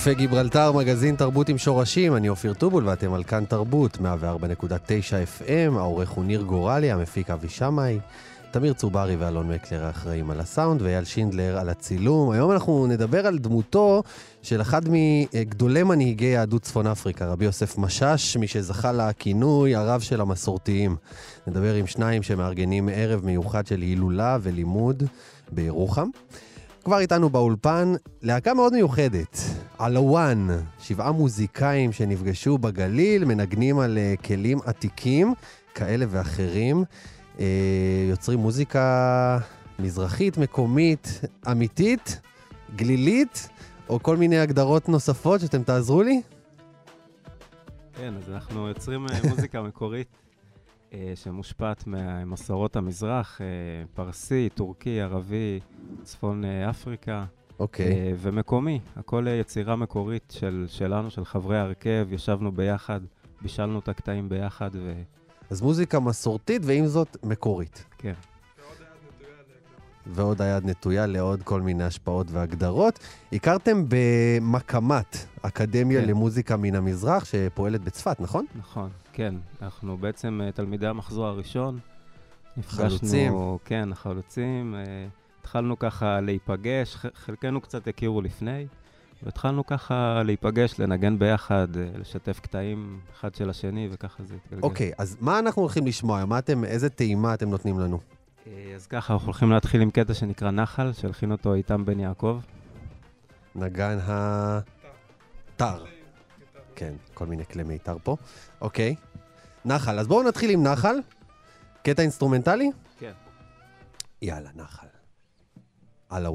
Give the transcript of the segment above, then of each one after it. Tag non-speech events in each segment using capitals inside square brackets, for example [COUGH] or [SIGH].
קפה גיברלטר, מגזין תרבות עם שורשים, אני אופיר טובול ואתם על כאן תרבות, 104.9 FM, העורך הוא ניר גורלי, המפיק אבי שמאי, תמיר צוברי ואלון מקלר האחראים על הסאונד, ואייל שינדלר על הצילום. היום אנחנו נדבר על דמותו של אחד מגדולי מנהיגי יהדות צפון אפריקה, רבי יוסף משאש, מי שזכה לכינוי הרב של המסורתיים. נדבר עם שניים שמארגנים ערב מיוחד של הילולה ולימוד בירוחם. כבר איתנו באולפן להקה מאוד מיוחדת, עלוואן, שבעה מוזיקאים שנפגשו בגליל, מנגנים על uh, כלים עתיקים כאלה ואחרים, uh, יוצרים מוזיקה מזרחית, מקומית, אמיתית, גלילית, או כל מיני הגדרות נוספות שאתם תעזרו לי? כן, אז אנחנו יוצרים מוזיקה [LAUGHS] מקורית. אה, שמושפעת ממסורות המזרח, אה, פרסי, טורקי, ערבי, צפון אה, אפריקה. אוקיי. ומקומי, הכל יצירה מקורית של, שלנו, של חברי ההרכב, ישבנו ביחד, בישלנו את הקטעים ביחד ו... אז מוזיקה מסורתית, ועם זאת מקורית. כן. ועוד היד נטויה לעוד כל מיני השפעות והגדרות. הכרתם במקמת, אקדמיה כן. למוזיקה מן המזרח, שפועלת בצפת, נכון? נכון, כן. אנחנו בעצם uh, תלמידי המחזור הראשון. חלוצים. כן, חלוצים. התחלנו ככה להיפגש, חלקנו קצת הכירו לפני, והתחלנו ככה להיפגש, לנגן ביחד, uh, לשתף קטעים אחד של השני, וככה זה התגלגל. אוקיי, אז מה אנחנו הולכים לשמוע? מה אתם, איזה טעימה אתם נותנים לנו? אה, אז ככה, אנחנו הולכים להתחיל עם קטע שנקרא נחל, שהלחין אותו איתם בן יעקב. נגן ה... תר. כן, כל מיני כלי מיתר פה. אוקיי. נחל. אז בואו נתחיל עם נחל. קטע אינסטרומנטלי? כן. יאללה, נחל. על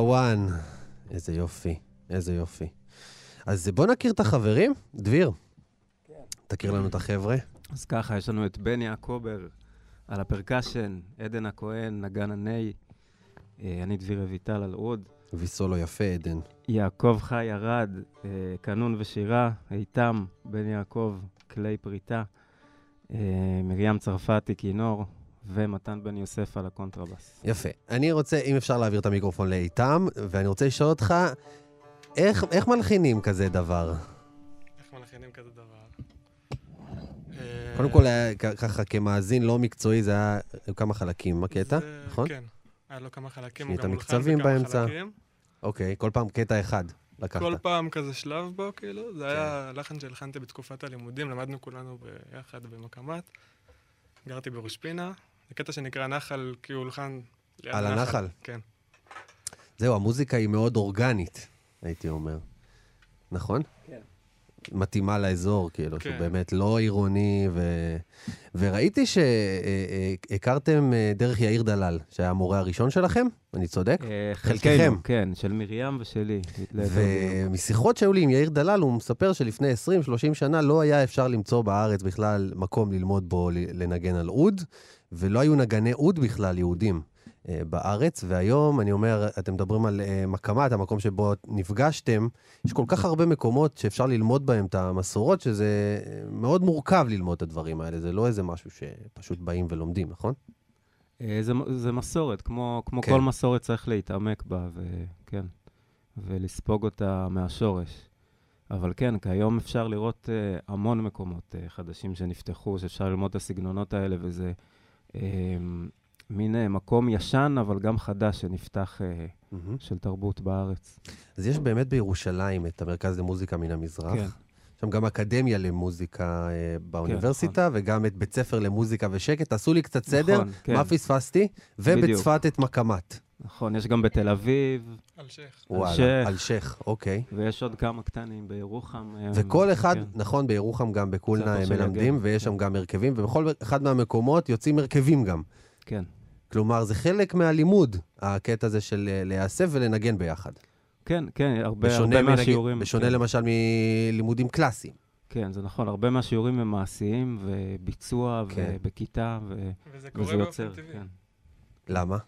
הוואן. איזה יופי, איזה יופי. אז בוא נכיר את החברים. דביר, תכיר לנו את החבר'ה. אז ככה, יש לנו את בני הקובר על הפרקשן, עדן הכהן, נגן הני, אה, אני דביר אביטל על עוד, ויסולו יפה, עדן. יעקב חי ירד, אה, קנון ושירה, איתם, בן יעקב, כלי פריטה, אה, מרים צרפתי, כינור, ומתן בן יוסף על הקונטרבס. יפה. אני רוצה, אם אפשר להעביר את המיקרופון לאיתם, ואני רוצה לשאול אותך, איך, איך מלחינים כזה דבר? איך מלחינים כזה דבר? קודם כל, היה ככה, כמאזין לא מקצועי, זה היה כמה חלקים, הקטע, זה- נכון? כן. היה לו כמה חלקים, הוא גם המקצבים בכמה באמצע. חלקים. אוקיי, כל פעם קטע אחד לקחת. כל פעם כזה שלב בו, כאילו. כן. זה היה לחן שהלחנתי בתקופת הלימודים, למדנו כולנו ביחד במקמת. גרתי בראש פינה. זה קטע שנקרא נחל, כי הוא הולחן ליד על הנחל? כן. זהו, המוזיקה היא מאוד אורגנית, הייתי אומר. נכון? כן. מתאימה לאזור, כאילו, כן. שהוא באמת לא עירוני, ו... וראיתי שהכרתם אה, דרך יאיר דלל, שהיה המורה הראשון שלכם, אני צודק? אה, חלקכם. כן, של מרים ושלי. ומשיחות שהיו לי עם יאיר דלל, הוא מספר שלפני 20-30 שנה לא היה אפשר למצוא בארץ בכלל מקום ללמוד בו לנגן על אוד, ולא היו נגני אוד בכלל יהודים אה, בארץ, והיום, אני אומר, אתם מדברים על אה, מקמת, המקום שבו נפגשתם, יש כל כך הרבה מקומות שאפשר ללמוד בהם את המסורות, שזה אה, מאוד מורכב ללמוד את הדברים האלה, זה לא איזה משהו שפשוט באים ולומדים, נכון? אה, זה, זה מסורת, כמו, כמו כן. כל מסורת צריך להתעמק בה, וכן, ולספוג אותה מהשורש. אבל כן, כיום אפשר לראות uh, המון מקומות uh, חדשים שנפתחו, שאפשר ללמוד את הסגנונות האלה, וזה uh, מין uh, מקום ישן, אבל גם חדש שנפתח מהמם. של תרבות בארץ. אז יש באמת בירושלים את המרכז למוזיקה מן המזרח. כן. שם גם אקדמיה למוזיקה אה, באוניברסיטה, נכון. וגם את בית ספר למוזיקה ושקט. תעשו לי קצת סדר, נכון, כן. מה פספסתי? ובצפת את מקמת. נכון, יש גם בתל אביב, אלשיך. וואלה, שייח. אלשיך, אוקיי. ויש עוד כמה קטנים בירוחם. אה, וכל אחד, כן. נכון, בירוחם גם בקולנה הם מלמדים, יגל. ויש כן. שם גם הרכבים, ובכל אחד מהמקומות יוצאים הרכבים גם. כן. כלומר, זה חלק מהלימוד, הקטע הזה של אה, להיאסף ולנגן ביחד. כן, כן, הרבה, הרבה מהשיעורים. בשונה כן. למשל מלימודים קלאסיים. כן, זה נכון, הרבה מהשיעורים הם מעשיים, וביצוע, כן. ובכיתה, ו... וזה קורה וזה יוצר. כן. למה?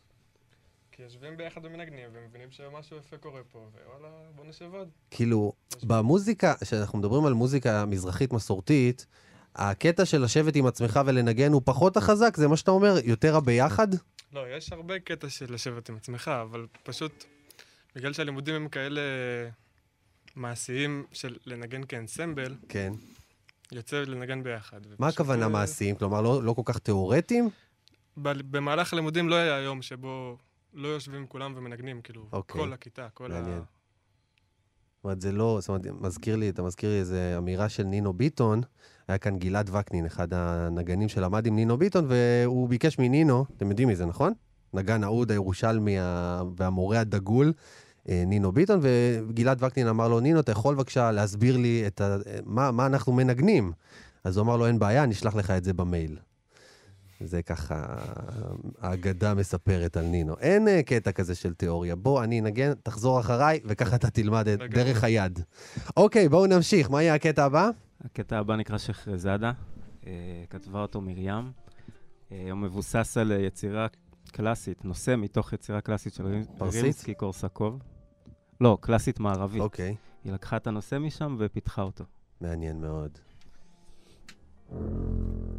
כי יושבים ביחד ומנגנים, ומבינים שמשהו יפה קורה פה, ווואלה, בוא נשב עוד. כאילו, במוזיקה, כשאנחנו מדברים על מוזיקה מזרחית מסורתית, הקטע של לשבת עם עצמך ולנגן הוא פחות החזק, זה מה שאתה אומר? יותר הביחד? לא, יש הרבה קטע של לשבת עם עצמך, אבל פשוט, בגלל שהלימודים הם כאלה מעשיים של לנגן כאנסמבל, כן. יוצא לנגן ביחד. מה הכוונה אה, מעשיים? כלומר, לא, לא כל כך תיאורטיים? במהלך הלימודים לא היה יום שבו לא יושבים כולם ומנגנים, כאילו, אוקיי. כל הכיתה, כל ה... מעניין. זאת אומרת, זה לא, זאת אומרת, מזכיר לי, אתה מזכיר לי איזו אמירה של נינו ביטון. היה כאן גלעד וקנין, אחד הנגנים שלמד עם נינו ביטון, והוא ביקש מנינו, אתם יודעים מי זה, נכון? נגן האוד הירושלמי ה- והמורה הדגול, אה, נינו ביטון, וגלעד וקנין אמר לו, נינו, אתה יכול בבקשה להסביר לי ה... מה, מה אנחנו מנגנים? אז הוא אמר לו, אין בעיה, אני אשלח לך את זה במייל. זה ככה, האגדה מספרת על נינו. אין אה, קטע כזה של תיאוריה. בוא, אני אנגן, תחזור אחריי, וככה אתה תלמד את. דרך היד. אוקיי, בואו נמשיך. מה יהיה הקטע הבא? הקטע הבא נקרא שחרזאדה, אה, כתבה אותו מרים. אה, הוא מבוסס על יצירה קלאסית, נושא מתוך יצירה קלאסית של? רימסקי קורסקוב. לא, קלאסית מערבית. אוקיי, היא לקחה את הנושא משם ופיתחה אותו. מעניין מאוד. Thank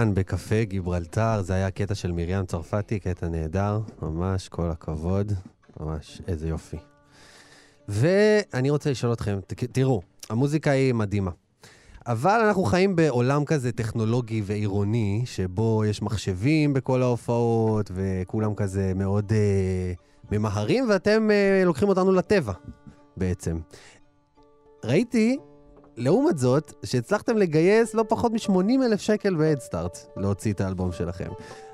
כאן בקפה גיברלטר, זה היה קטע של מרים צרפתי, קטע נהדר, ממש כל הכבוד, ממש איזה יופי. ואני רוצה לשאול אתכם, ת- תראו, המוזיקה היא מדהימה. אבל אנחנו חיים בעולם כזה טכנולוגי ועירוני, שבו יש מחשבים בכל ההופעות, וכולם כזה מאוד אה, ממהרים, ואתם אה, לוקחים אותנו לטבע, בעצם. ראיתי, לעומת זאת, שהצלחתם לגייס לא פחות מ-80 אלף שקל בהדסטארט להוציא את האלבום שלכם.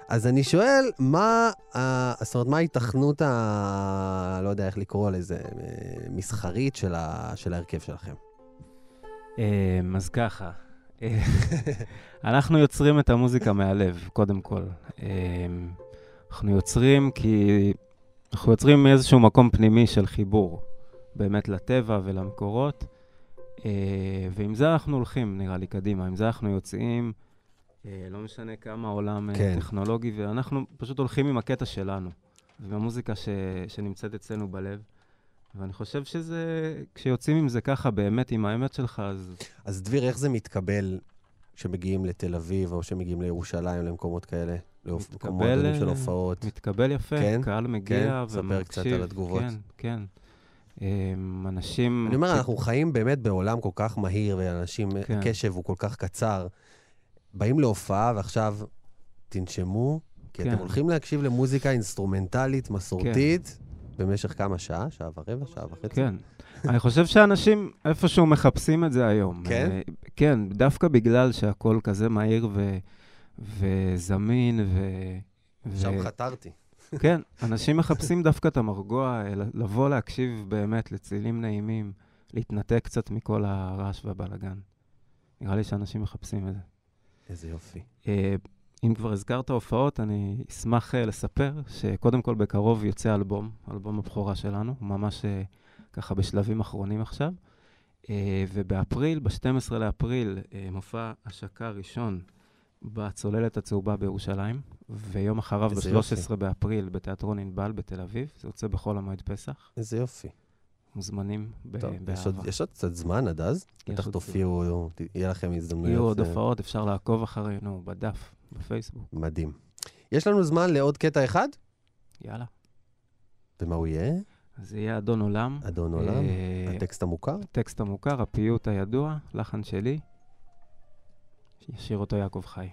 אז אני שואל, מה, ה- זאת אומרת, מה ההיתכנות ה... לא יודע איך לקרוא לזה, מסחרית של, ה... של ההרכב שלכם? אמ, אז ככה, אנחנו יוצרים את המוזיקה מהלב, קודם כל. אמ, אנחנו יוצרים כי אנחנו יוצרים מאיזשהו מקום פנימי של חיבור, באמת לטבע ולמקורות, ועם זה אנחנו הולכים, נראה לי, קדימה. עם זה אנחנו יוצאים, אה, לא משנה כמה העולם אה, כן. טכנולוגי, ואנחנו פשוט הולכים עם הקטע שלנו, ועם המוזיקה ש, שנמצאת אצלנו בלב. ואני חושב שזה, כשיוצאים עם זה ככה, באמת, עם האמת שלך, אז אז דביר, איך זה מתקבל כשמגיעים לתל אביב, או שמגיעים לירושלים, למקומות כאלה? מועדונים של הופעות? מתקבל יפה, כן? קהל מגיע ספר ומקשיב. קצת על התגובות. כן, כן. אמ, אנשים... אני אומר, אנחנו חיים באמת בעולם כל כך מהיר, ואנשים, כן. הקשב הוא כל כך קצר. באים להופעה, ועכשיו תנשמו, כי כן. אתם הולכים להקשיב למוזיקה אינסטרומנטלית, מסורתית, במשך כמה? שעה? שעה ורבע? שעה וחצי? כן. אני חושב שאנשים איפשהו מחפשים את זה היום. כן? אה, כן, דווקא בגלל שהכל כזה מהיר ו- וזמין ו... שם ו- חתרתי. כן, אנשים מחפשים דווקא את המרגוע, אה, לבוא להקשיב באמת לצלילים נעימים, להתנתק קצת מכל הרעש והבלאגן. נראה לי שאנשים מחפשים את זה. איזה יופי. אה, אם כבר הזכרת הופעות, אני אשמח אה, לספר שקודם כל בקרוב יוצא אלבום, אלבום הבכורה שלנו, ממש ככה בשלבים אחרונים עכשיו. ובאפריל, ב-12 לאפריל, מופע השקה ראשון בצוללת הצהובה בירושלים, ויום אחריו, איזה ב-13 באפריל, בתיאטרון ענבל בתל אביב, זה יוצא בחול המועד פסח. איזה יופי. מוזמנים ב- טוב, באהבה. יש עוד, יש עוד קצת זמן עד אז. בטח תופיעו, יהיה לכם הזדמנויות. יהיו עוד אה, הופעות, אפשר לעקוב אחרינו בדף, בפייסבוק. מדהים. יש לנו זמן לעוד קטע אחד? יאללה. ומה הוא יהיה? זה יהיה אדון עולם. אדון עולם? אה, הטקסט המוכר? הטקסט המוכר, הפיוט הידוע, לחן שלי. ישיר אותו יעקב חי.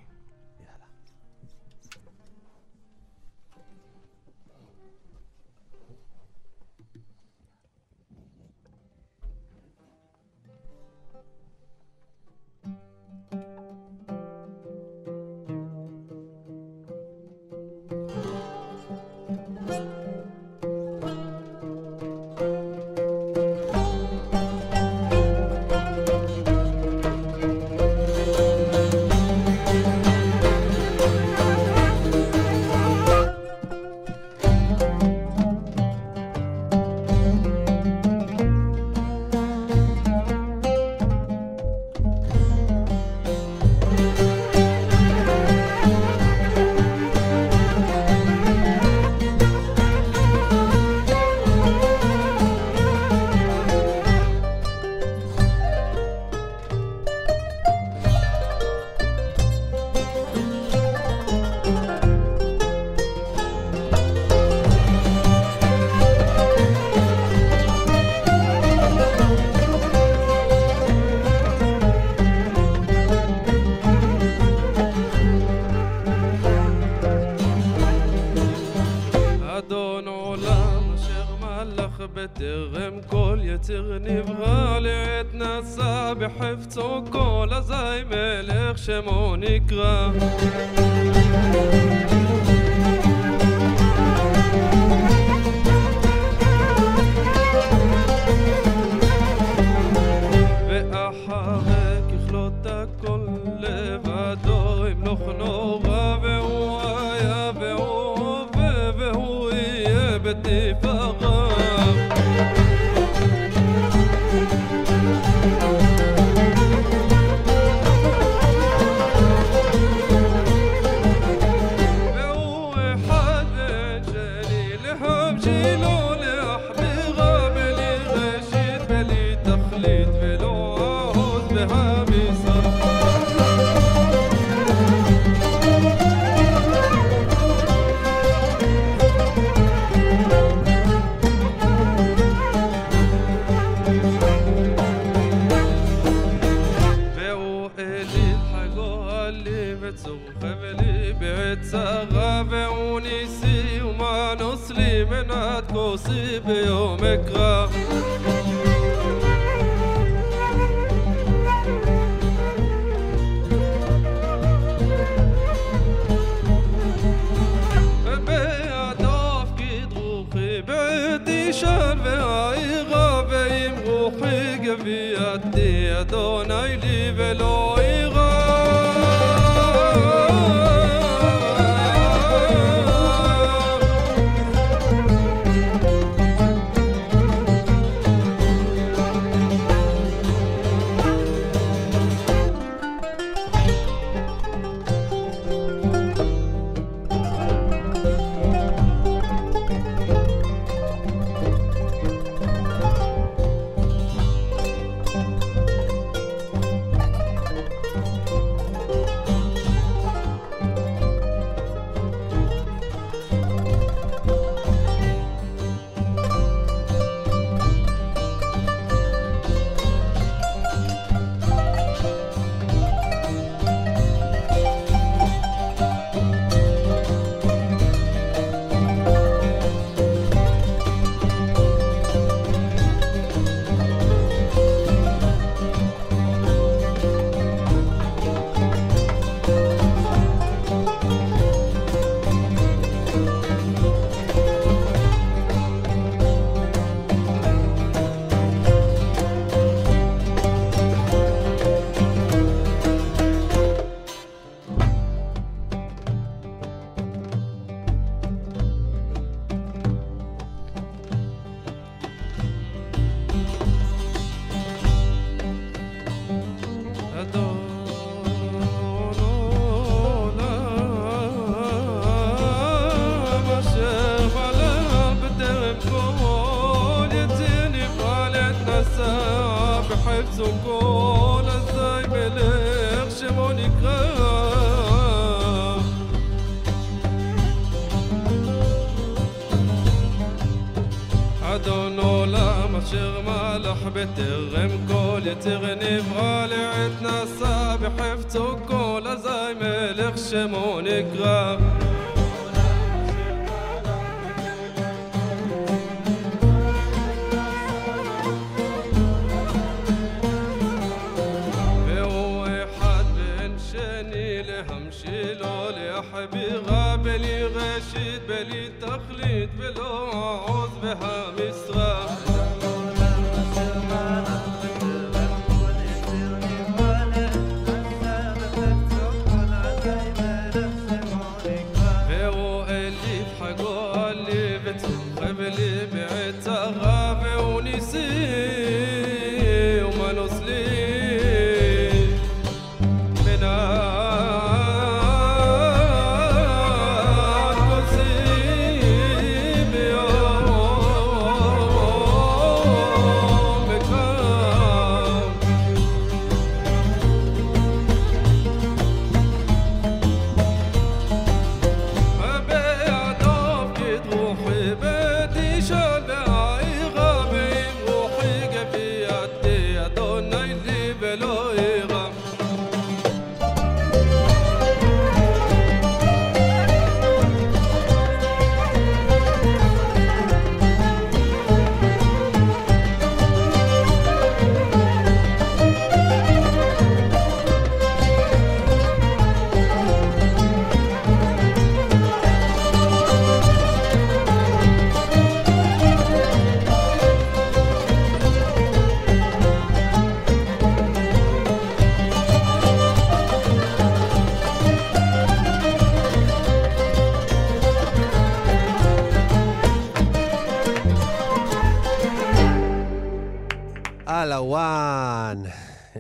יהיה עושה ביום אקרח תשאל והעירה ואם רוחי גביעתי אדוני לי ולא ולא העוז והמשרה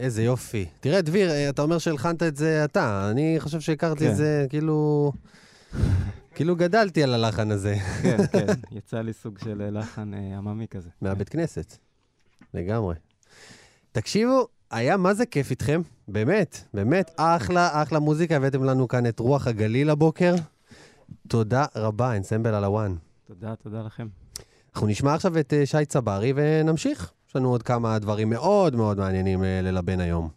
איזה יופי. תראה, דביר, אה, אתה אומר שהלחנת את זה אתה. אני חושב שהכרתי כן. את זה, כאילו... כאילו גדלתי על הלחן הזה, כן, [LAUGHS] כן, יצא לי סוג של אה, לחן אה, עממי כזה. מהבית כנסת. לגמרי. תקשיבו, היה מה זה כיף איתכם, באמת, באמת, אחלה, אחלה מוזיקה, הבאתם לנו כאן את רוח הגליל הבוקר. תודה רבה, אנסמבל על הוואן. תודה, תודה לכם. אנחנו נשמע עכשיו את שי צברי ונמשיך. יש לנו עוד כמה דברים מאוד מאוד מעניינים אה, ללבן היום.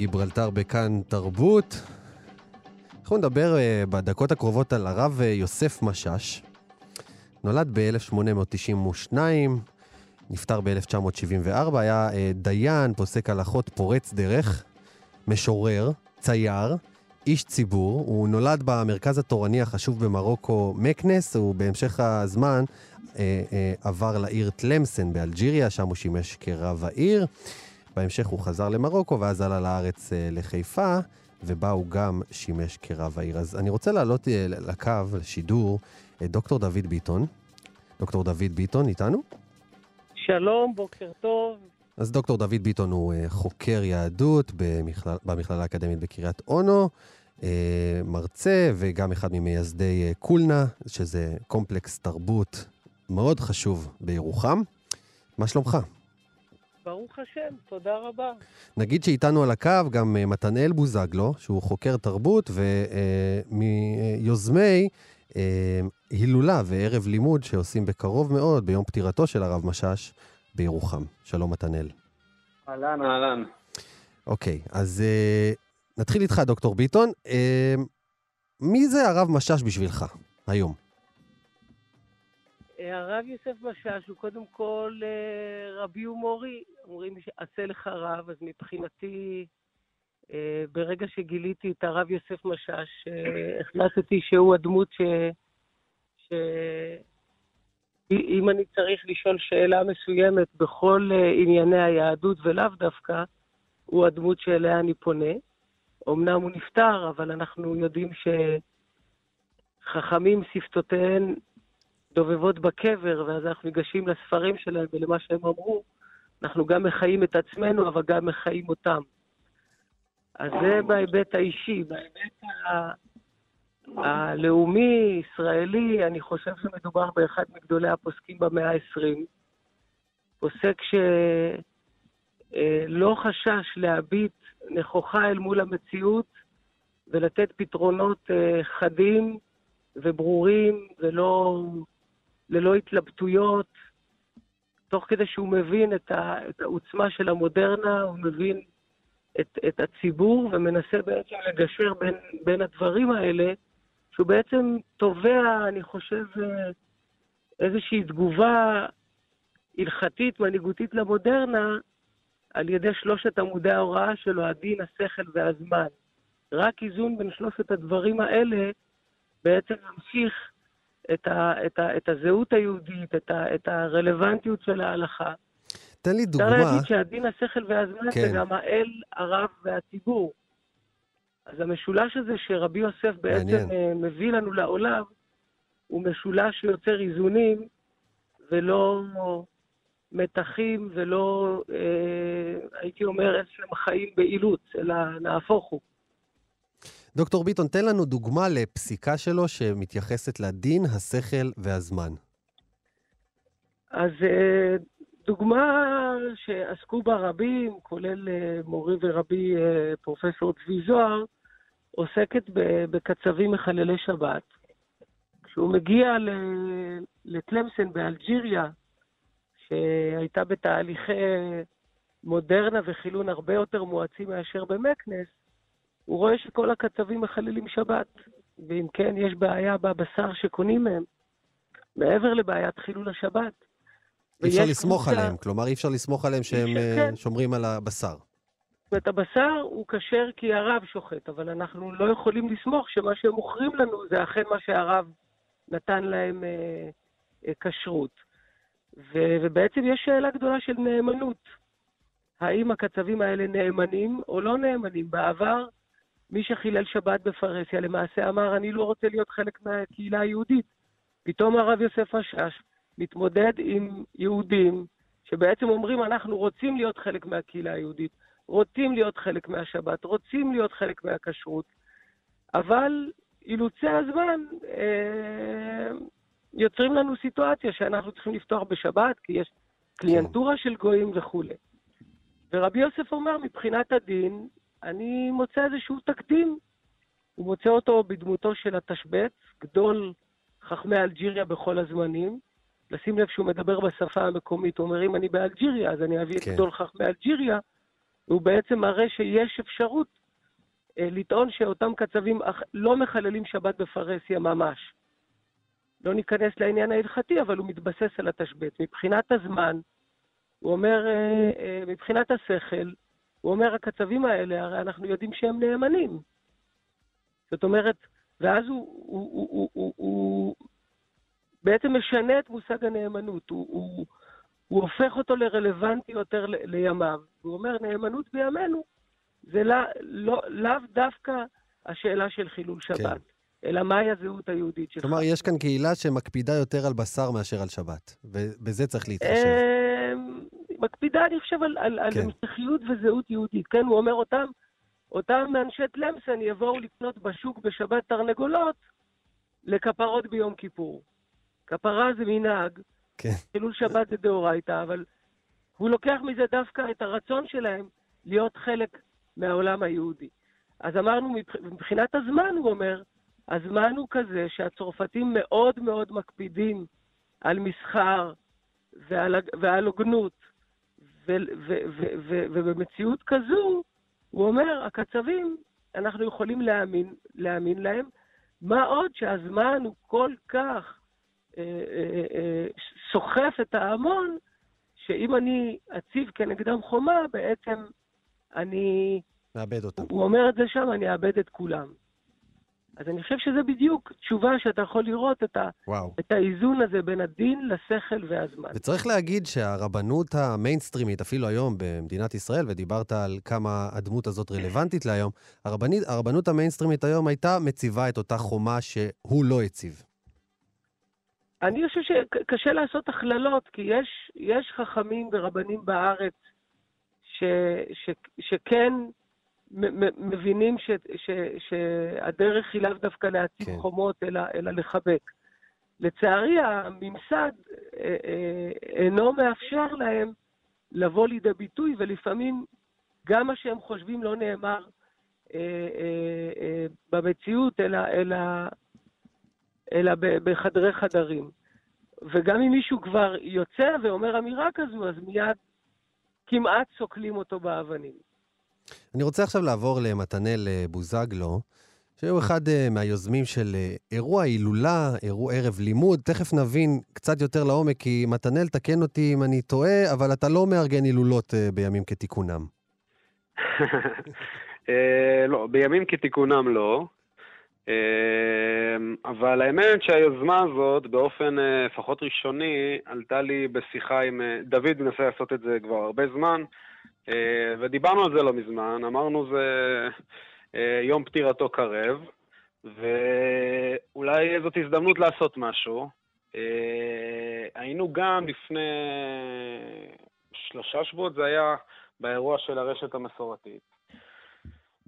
גיברלטר בכאן תרבות. אנחנו נדבר uh, בדקות הקרובות על הרב uh, יוסף משאש. נולד ב-1892, נפטר ב-1974, היה uh, דיין, פוסק הלכות, פורץ דרך, משורר, צייר, איש ציבור. הוא נולד במרכז התורני החשוב במרוקו, מקנס, הוא בהמשך הזמן אה, אה, עבר לעיר תלמסן באלג'יריה, שם הוא שימש כרב העיר. בהמשך הוא חזר למרוקו, ואז עלה לארץ אה, לחיפה, ובה הוא גם שימש כרב העיר. אז אני רוצה לעלות אה, לקו, לשידור, את דוקטור דוד ביטון. דוקטור דוד ביטון, איתנו? שלום, בוקר טוב. אז דוקטור דוד ביטון הוא אה, חוקר יהדות במכלל, במכללה האקדמית בקריית אונו, אה, מרצה וגם אחד ממייסדי אה, קולנה, שזה קומפלקס תרבות מאוד חשוב בירוחם. מה שלומך? ברוך השם, תודה רבה. נגיד שאיתנו על הקו גם אה, מתנאל בוזגלו, שהוא חוקר תרבות ומיוזמי אה, הילולה וערב לימוד שעושים בקרוב מאוד, ביום פטירתו של הרב משאש, בירוחם. שלום, מתנאל. אהלן, אהלן. אוקיי, אז אה, נתחיל איתך, דוקטור ביטון. אה, מי זה הרב משאש בשבילך היום? הרב יוסף משאש הוא קודם כל אה, רבי ומורי. אומרים שעשה לך רב, אז מבחינתי, אה, ברגע שגיליתי את הרב יוסף משאש, אה, החלטתי שהוא הדמות ש... ש... אם אני צריך לשאול שאלה מסוימת בכל ענייני היהדות ולאו דווקא, הוא הדמות שאליה אני פונה. אמנם הוא נפטר, אבל אנחנו יודעים שחכמים שפתותיהן דובבות בקבר, ואז אנחנו ניגשים לספרים שלהם ולמה שהם אמרו. אנחנו גם מחיים את עצמנו, אבל גם מחיים אותם. אז זה בהיבט האישי. בהיבט. הלאומי, ישראלי, אני חושב שמדובר באחד מגדולי הפוסקים במאה ה-20. פוסק שלא חשש להביט נכוחה אל מול המציאות ולתת פתרונות אה, חדים וברורים ולא ללא התלבטויות, תוך כדי שהוא מבין את, ה, את העוצמה של המודרנה, הוא מבין את, את הציבור ומנסה בעצם לגשר בין, בין הדברים האלה, שהוא בעצם תובע, אני חושב, איזושהי תגובה הלכתית, מנהיגותית למודרנה, על ידי שלושת עמודי ההוראה שלו, הדין, השכל והזמן. רק איזון בין שלושת הדברים האלה בעצם ממשיך את, ה, את, ה, את הזהות היהודית, את, ה, את הרלוונטיות של ההלכה. תן לי דוגמה. אפשר להגיד שהדין, השכל והזמן כן. זה גם האל, הרב והציבור. אז המשולש הזה שרבי יוסף בעצם מעניין. אה, מביא לנו לעולם, הוא משולש שיוצר איזונים ולא מתחים ולא, אה, הייתי אומר, איזשהם חיים באילוץ, אלא נהפוך הוא. דוקטור ביטון, תן לנו דוגמה לפסיקה שלו שמתייחסת לדין, השכל והזמן. אז אה, דוגמה שעסקו בה רבים, כולל אה, מורי ורבי אה, פרופסור צבי זוהר, עוסקת בקצבים מחללי שבת. כשהוא מגיע ל- לתלמסן באלג'יריה, שהייתה בתהליכי מודרנה וחילון הרבה יותר מואצים מאשר במקנס, הוא רואה שכל הקצבים מחללים שבת, ואם כן, יש בעיה בבשר שקונים מהם, מעבר לבעיית חילול השבת. אי אפשר לסמוך קבוצה- עליהם, כלומר אי אפשר לסמוך עליהם שהם אה, כן. שומרים על הבשר. זאת אומרת, הבשר הוא כשר כי הרב שוחט, אבל אנחנו לא יכולים לסמוך שמה שהם מוכרים לנו זה אכן מה שהרב נתן להם אה, אה, כשרות. ו- ובעצם יש שאלה גדולה של נאמנות. האם הקצבים האלה נאמנים או לא נאמנים? בעבר, מי שחילל שבת בפרהסיה למעשה אמר, אני לא רוצה להיות חלק מהקהילה היהודית. פתאום הרב יוסף השש מתמודד עם יהודים שבעצם אומרים, אנחנו רוצים להיות חלק מהקהילה היהודית, רוצים להיות חלק מהשבת, רוצים להיות חלק מהכשרות, אבל אילוצי הזמן אה, יוצרים לנו סיטואציה שאנחנו צריכים לפתוח בשבת, כי יש קליינטורה של גויים וכולי. ורבי יוסף אומר, מבחינת הדין, אני מוצא איזשהו תקדים. הוא מוצא אותו בדמותו של התשבץ, גדול חכמי אלג'יריה בכל הזמנים. לשים לב שהוא מדבר בשפה המקומית, הוא אומר, אם אני באלג'יריה, אז אני אביא את כן. גדול חכמי אלג'יריה, הוא בעצם מראה שיש אפשרות אה, לטעון שאותם קצבים אח- לא מחללים שבת בפרהסיה ממש. לא ניכנס לעניין ההלכתי, אבל הוא מתבסס על התשבץ. מבחינת הזמן, הוא אומר, אה, אה, מבחינת השכל, הוא אומר, הקצבים האלה, הרי אנחנו יודעים שהם נאמנים. זאת אומרת, ואז הוא, הוא, הוא, הוא, הוא, הוא בעצם משנה את מושג הנאמנות. הוא, הוא, הוא הופך אותו לרלוונטי יותר ל- לימיו. הוא אומר, נאמנות בימינו זה לא, לא, לאו דווקא השאלה של חילול שבת, כן. אלא מהי הזהות היהודית שלך. כלומר, יש כאן קהילה שמקפידה יותר על בשר מאשר על שבת, ובזה צריך להתחשב. מקפידה, אני חושב, על, על, על כן. המשכיות וזהות יהודית. כן, הוא אומר, אותם, אותם אנשי תלמסן יבואו לקנות בשוק בשבת תרנגולות לכפרות ביום כיפור. כפרה זה מנהג, כן. חילול שבת זה דאורייתא, אבל הוא לוקח מזה דווקא את הרצון שלהם להיות חלק מהעולם היהודי. אז אמרנו, מבח- מבחינת הזמן, הוא אומר, הזמן הוא כזה שהצרפתים מאוד מאוד מקפידים על מסחר ועל, הוגנות, ובמציאות כזו, הוא אומר, הקצבים, אנחנו יכולים להאמין, להאמין להם, מה עוד שהזמן הוא כל כך אה, אה, אה, סוחף את ההמון, שאם אני אציב כנגדם חומה, בעצם אני, מאבד אותם. הוא אומר את זה שם, אני אאבד את כולם. אז אני חושב שזה בדיוק תשובה שאתה יכול לראות את, ה, וואו. את האיזון הזה בין הדין לשכל והזמן. וצריך להגיד שהרבנות המיינסטרימית, אפילו היום במדינת ישראל, ודיברת על כמה הדמות הזאת רלוונטית להיום, הרבנית, הרבנות המיינסטרימית היום הייתה מציבה את אותה חומה שהוא לא הציב. אני חושב שקשה לעשות הכללות, כי יש, יש חכמים ורבנים בארץ ש, ש, שכן מ- מ- מבינים ש, ש, שהדרך היא לאו דווקא להציב כן. חומות, אלא, אלא לחבק. לצערי, הממסד אה, אה, אינו מאפשר להם לבוא לידי ביטוי, ולפעמים גם מה שהם חושבים לא נאמר אה, אה, אה, במציאות, אלא, אלא, אלא בחדרי חדרים. וגם אם מישהו כבר יוצא ואומר אמירה כזו, אז מיד כמעט סוקלים אותו באבנים. אני רוצה עכשיו לעבור למתנאל בוזגלו, שהוא אחד אה, מהיוזמים של אה, אירוע הילולה, אירוע ערב לימוד. תכף נבין קצת יותר לעומק, כי מתנאל, תקן אותי אם אני טועה, אבל אתה לא מארגן הילולות אה, בימים כתיקונם. [LAUGHS] לא, בימים כתיקונם לא. אבל האמת שהיוזמה הזאת, באופן לפחות ראשוני, עלתה לי בשיחה עם... דוד מנסה לעשות את זה כבר הרבה זמן, ודיברנו על זה לא מזמן. אמרנו זה אה, יום פטירתו קרב, ואולי זאת הזדמנות לעשות משהו. אה, היינו גם לפני שלושה שבועות, זה היה באירוע של הרשת המסורתית.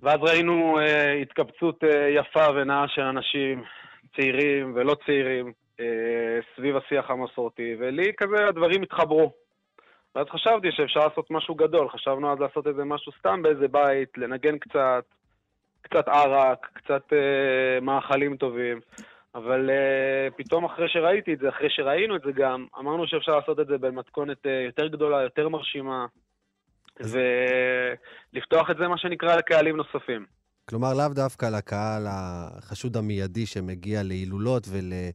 ואז ראינו אה, התקבצות אה, יפה ונאה של אנשים, צעירים ולא צעירים, אה, סביב השיח המסורתי, ולי כזה הדברים התחברו. ואז חשבתי שאפשר לעשות משהו גדול, חשבנו אז לעשות איזה משהו סתם באיזה בית, לנגן קצת, קצת ערק, קצת אה, מאכלים טובים. אבל uh, פתאום אחרי שראיתי את זה, אחרי שראינו את זה גם, אמרנו שאפשר לעשות את זה במתכונת uh, יותר גדולה, יותר מרשימה, ולפתוח את זה, מה שנקרא, לקהלים נוספים. כלומר, לאו דווקא לקהל החשוד המיידי שמגיע להילולות ול, אה, אה,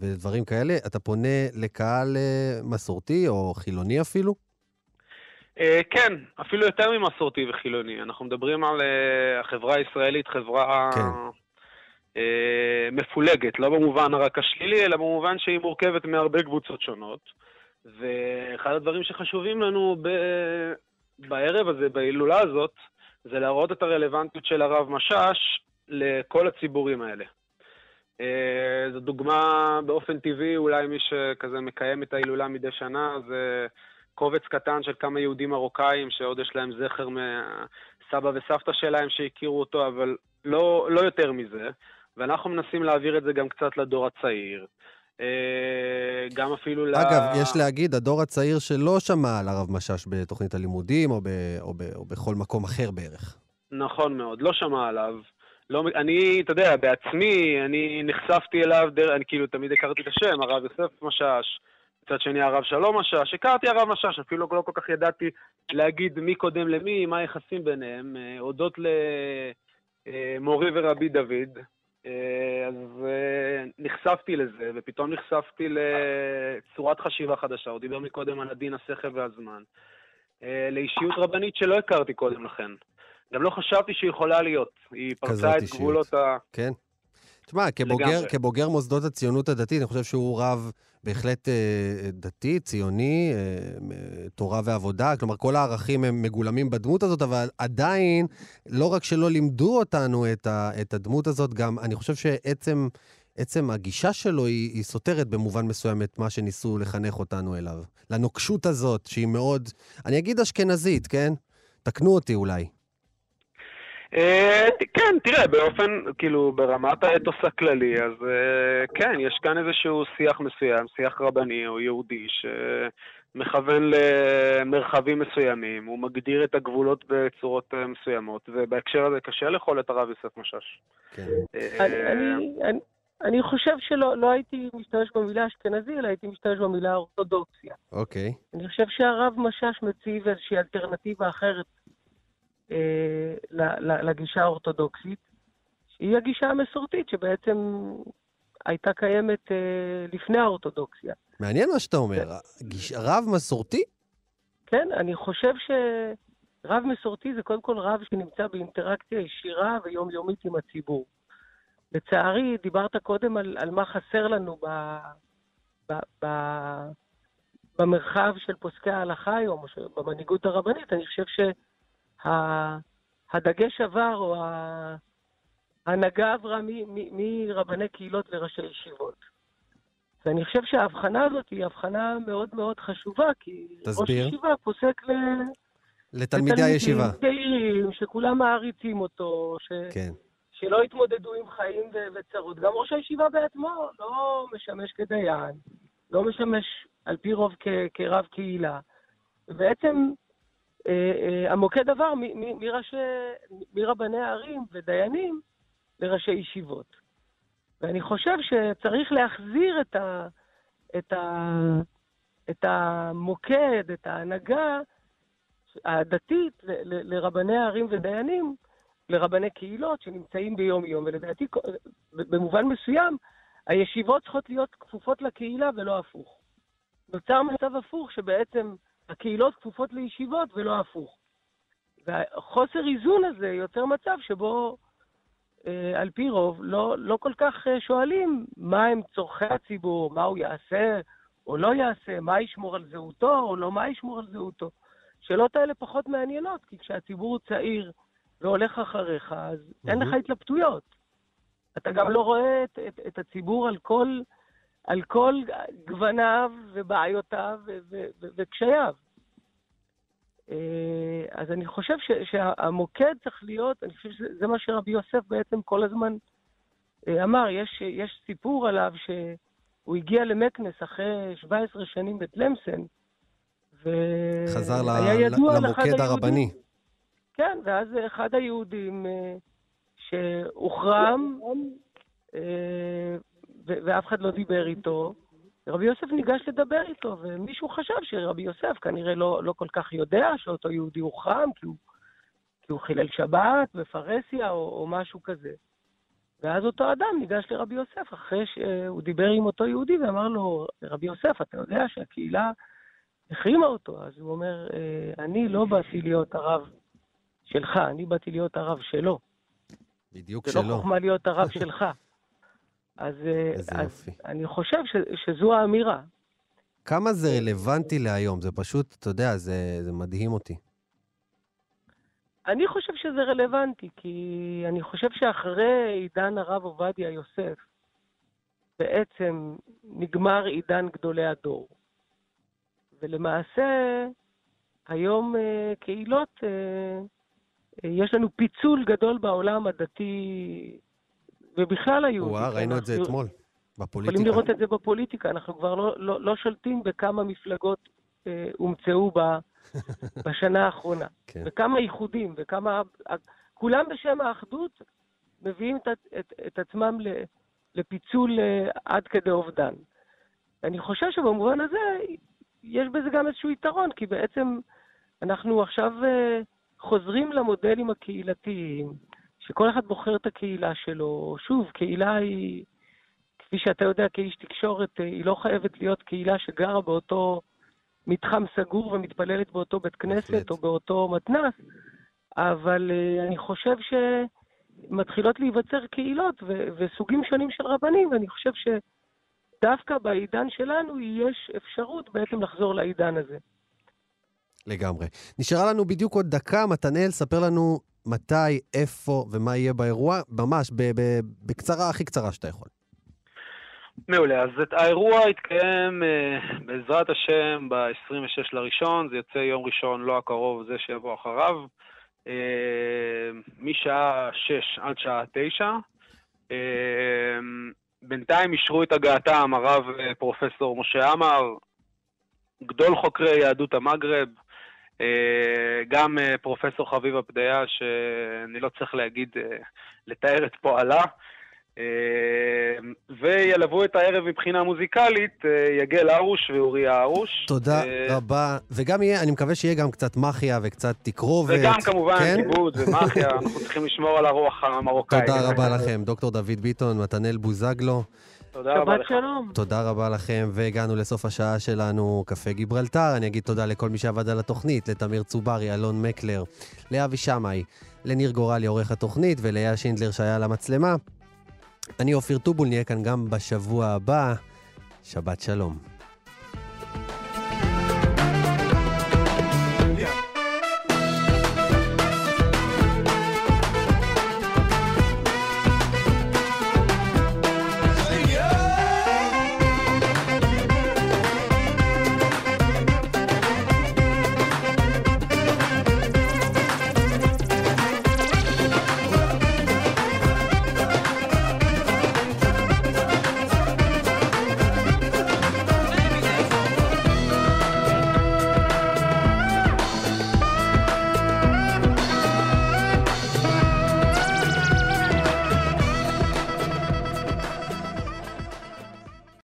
ודברים כאלה, אתה פונה לקהל אה, מסורתי או חילוני אפילו? כן, אפילו יותר ממסורתי וחילוני. אנחנו מדברים על החברה הישראלית, חברה כן. מפולגת, לא במובן רק השלילי, אלא במובן שהיא מורכבת מהרבה קבוצות שונות. ואחד הדברים שחשובים לנו ב- בערב הזה, בהילולה הזאת, זה להראות את הרלוונטיות של הרב משאש לכל הציבורים האלה. אה, זו דוגמה באופן טבעי, אולי מי שכזה מקיים את ההילולה מדי שנה, זה קובץ קטן של כמה יהודים מרוקאים שעוד יש להם זכר מהסבא וסבתא שלהם שהכירו אותו, אבל לא, לא יותר מזה. ואנחנו מנסים להעביר את זה גם קצת לדור הצעיר. אה, גם אפילו ל... אגב, יש להגיד, הדור הצעיר שלא שמע על הרב משאש בתוכנית הלימודים או, ב, או, ב, או בכל מקום אחר בערך. נכון מאוד, לא שמע עליו. לא, אני, אתה יודע, בעצמי, אני נחשפתי אליו, דר, אני כאילו תמיד הכרתי את השם, הרב יוסף משאש, מצד שני הרב שלום משאש, הכרתי הרב משאש, אפילו לא כל כך ידעתי להגיד מי קודם למי, מה היחסים ביניהם, אה, הודות למורי ורבי דוד. אה, אז אה, נחשפתי לזה, ופתאום נחשפתי לצורת חשיבה חדשה. הוא דיבר מקודם על הדין, השכל והזמן. לאישיות רבנית שלא הכרתי קודם לכן. גם לא חשבתי שהיא יכולה להיות. היא פרצה את אישיות. גבולות ה... כן. תשמע, כבוגר, כבוגר מוסדות הציונות הדתית, אני חושב שהוא רב בהחלט אה, דתי, ציוני, אה, תורה ועבודה, כלומר, כל הערכים הם מגולמים בדמות הזאת, אבל עדיין, לא רק שלא לימדו אותנו את, ה, את הדמות הזאת, גם אני חושב שעצם עצם הגישה שלו היא, היא סותרת במובן מסוים את מה שניסו לחנך אותנו אליו. לנוקשות הזאת, שהיא מאוד, אני אגיד אשכנזית, כן? תקנו אותי אולי. אה, כן, תראה, באופן, כאילו, ברמת האתוס הכללי, אז אה, כן, יש כאן איזשהו שיח מסוים, שיח רבני או יהודי, שמכוון למרחבים מסוימים, הוא מגדיר את הגבולות בצורות אה, מסוימות, ובהקשר הזה קשה לאכול את הרב יוסף משאש. כן. אני חושב שלא לא הייתי משתמש במילה אשכנזי, אלא הייתי משתמש במילה אורתודוקסיה. אוקיי. אני חושב שהרב משאש מציב איזושהי אלטרנטיבה אחרת לגישה האורתודוקסית, שהיא הגישה המסורתית שבעצם הייתה קיימת אה, לפני האורתודוקסיה. מעניין מה שאתה אומר. גיש... רב מסורתי? כן, אני חושב שרב מסורתי זה קודם כל רב שנמצא באינטראקציה ישירה ויומיומית עם הציבור. לצערי, דיברת קודם על, על מה חסר לנו ב, ב, ב, במרחב של פוסקי ההלכה היום, או במנהיגות הרבנית. אני חושב ש... הדגש עבר, או ההנהגה עברה מרבני קהילות לראשי ישיבות. ואני חושב שההבחנה הזאת היא הבחנה מאוד מאוד חשובה, כי תסביר. ראש ישיבה פוסק ל... לתלמידי הישיבה. צעירים, שכולם מעריצים אותו, ש... כן. שלא התמודדו עם חיים ו- וצרות. גם ראש הישיבה בעצמו לא משמש כדיין, לא משמש על פי רוב כ- כרב קהילה. ובעצם המוקד עבר מראשי, מרבני הערים ודיינים לראשי ישיבות. ואני חושב שצריך להחזיר את, ה, את, ה, את המוקד, את ההנהגה הדתית ל, ל, לרבני הערים ודיינים, לרבני קהילות שנמצאים ביום-יום. ולדעתי, במובן מסוים, הישיבות צריכות להיות כפופות לקהילה ולא הפוך. נוצר מצב הפוך שבעצם הקהילות כפופות לישיבות ולא הפוך. והחוסר איזון הזה יוצר מצב שבו אה, על פי רוב לא, לא כל כך אה, שואלים מה הם צורכי הציבור, מה הוא יעשה או לא יעשה, מה ישמור על זהותו או לא מה ישמור על זהותו. שאלות האלה פחות מעניינות, כי כשהציבור הוא צעיר והולך אחריך, אז mm-hmm. אין לך התלבטויות. אתה גם לא רואה את, את, את הציבור על כל על כל גווניו ובעיותיו וקשייו. אה, אז אני חושב שהמוקד צריך להיות, אני חושב שזה מה שרבי יוסף בעצם כל הזמן אה, אמר. יש, יש סיפור עליו שהוא הגיע למקנס אחרי 17 שנים בתלמסן, חזר למוקד הרבני. כן, ואז אחד היהודים אה, שהוחרם, ואף אחד לא דיבר איתו. רבי יוסף ניגש לדבר איתו, ומישהו חשב שרבי יוסף כנראה לא, לא כל כך יודע שאותו יהודי הוחרם, כי הוא, כי הוא חילל שבת בפרהסיה או, או משהו כזה. ואז אותו אדם ניגש לרבי יוסף אחרי שהוא דיבר עם אותו יהודי ואמר לו, רבי יוסף, אתה יודע שהקהילה החרימה אותו. אז הוא אומר, אה, אני לא באתי להיות הרב שלך, אני באתי להיות הרב שלו. בדיוק שלו. זה לא חוכמה להיות הרב [LAUGHS] שלך. אז, אה, אז אני חושב ש, שזו האמירה. כמה זה רלוונטי להיום? זה פשוט, אתה יודע, זה, זה מדהים אותי. אני חושב שזה רלוונטי, כי אני חושב שאחרי עידן הרב עובדיה יוסף, בעצם נגמר עידן גדולי הדור. ולמעשה, היום אה, קהילות, אה, יש לנו פיצול גדול בעולם הדתי ובכלל היהודים. וואה, ראינו את זה אתמול, בפוליטיקה. יכולים לראות את זה בפוליטיקה, אנחנו כבר לא, לא, לא שולטים בכמה מפלגות אה, הומצאו ב, [LAUGHS] בשנה האחרונה. כן. וכמה איחודים, וכמה... כולם בשם האחדות מביאים את, את, את עצמם לפיצול אה, עד כדי אובדן. אני חושב שבמובן הזה יש בזה גם איזשהו יתרון, כי בעצם אנחנו עכשיו אה, חוזרים למודלים הקהילתיים, שכל אחד בוחר את הקהילה שלו. שוב, קהילה היא, כפי שאתה יודע כאיש תקשורת, אה, היא לא חייבת להיות קהילה שגרה באותו מתחם סגור ומתפללת באותו בית כנסת בהחלט. או באותו מתנ"ס, אבל אה, אני חושב שמתחילות להיווצר קהילות ו- וסוגים שונים של רבנים, ואני חושב שדווקא בעידן שלנו יש אפשרות בעצם לחזור לעידן הזה. לגמרי. נשארה לנו בדיוק עוד דקה. מתנאל, ספר לנו מתי, איפה ומה יהיה באירוע, ממש בקצרה, הכי קצרה שאתה יכול. מעולה, אז את האירוע יתקיים אה, בעזרת השם ב-26 לראשון, זה יוצא יום ראשון, לא הקרוב, זה שיבוא אחריו, אה, משעה 6 עד שעה 9. אה, בינתיים אישרו את הגעתם הרב אה, פרופסור משה עמר, גדול חוקרי יהדות המגרב, גם אה, פרופסור חביבה פדיה, שאני לא צריך להגיד, אה, לתאר את פועלה. אה, וילוו את הערב מבחינה מוזיקלית אה, יגל הרוש ואוריה הרוש. תודה אה, רבה. וגם יהיה, אני מקווה שיהיה גם קצת מחיה וקצת תקרובת. וגם כמובן כן? כיבוד ומאחיה, אנחנו צריכים לשמור על הרוח המרוקאית. תודה רבה לכם, דוקטור דוד ביטון, מתנאל בוזגלו. תודה רבה שבת. שלום. תודה רבה לכם, והגענו לסוף השעה שלנו, קפה גיברלטר. אני אגיד תודה לכל מי שעבד על התוכנית, לתמיר צוברי, אלון מקלר, לאבי שמאי, לניר גורלי, עורך התוכנית, ולאייל שינדלר שהיה על המצלמה. אני אופיר טובול, נהיה כאן גם בשבוע הבא. שבת שלום.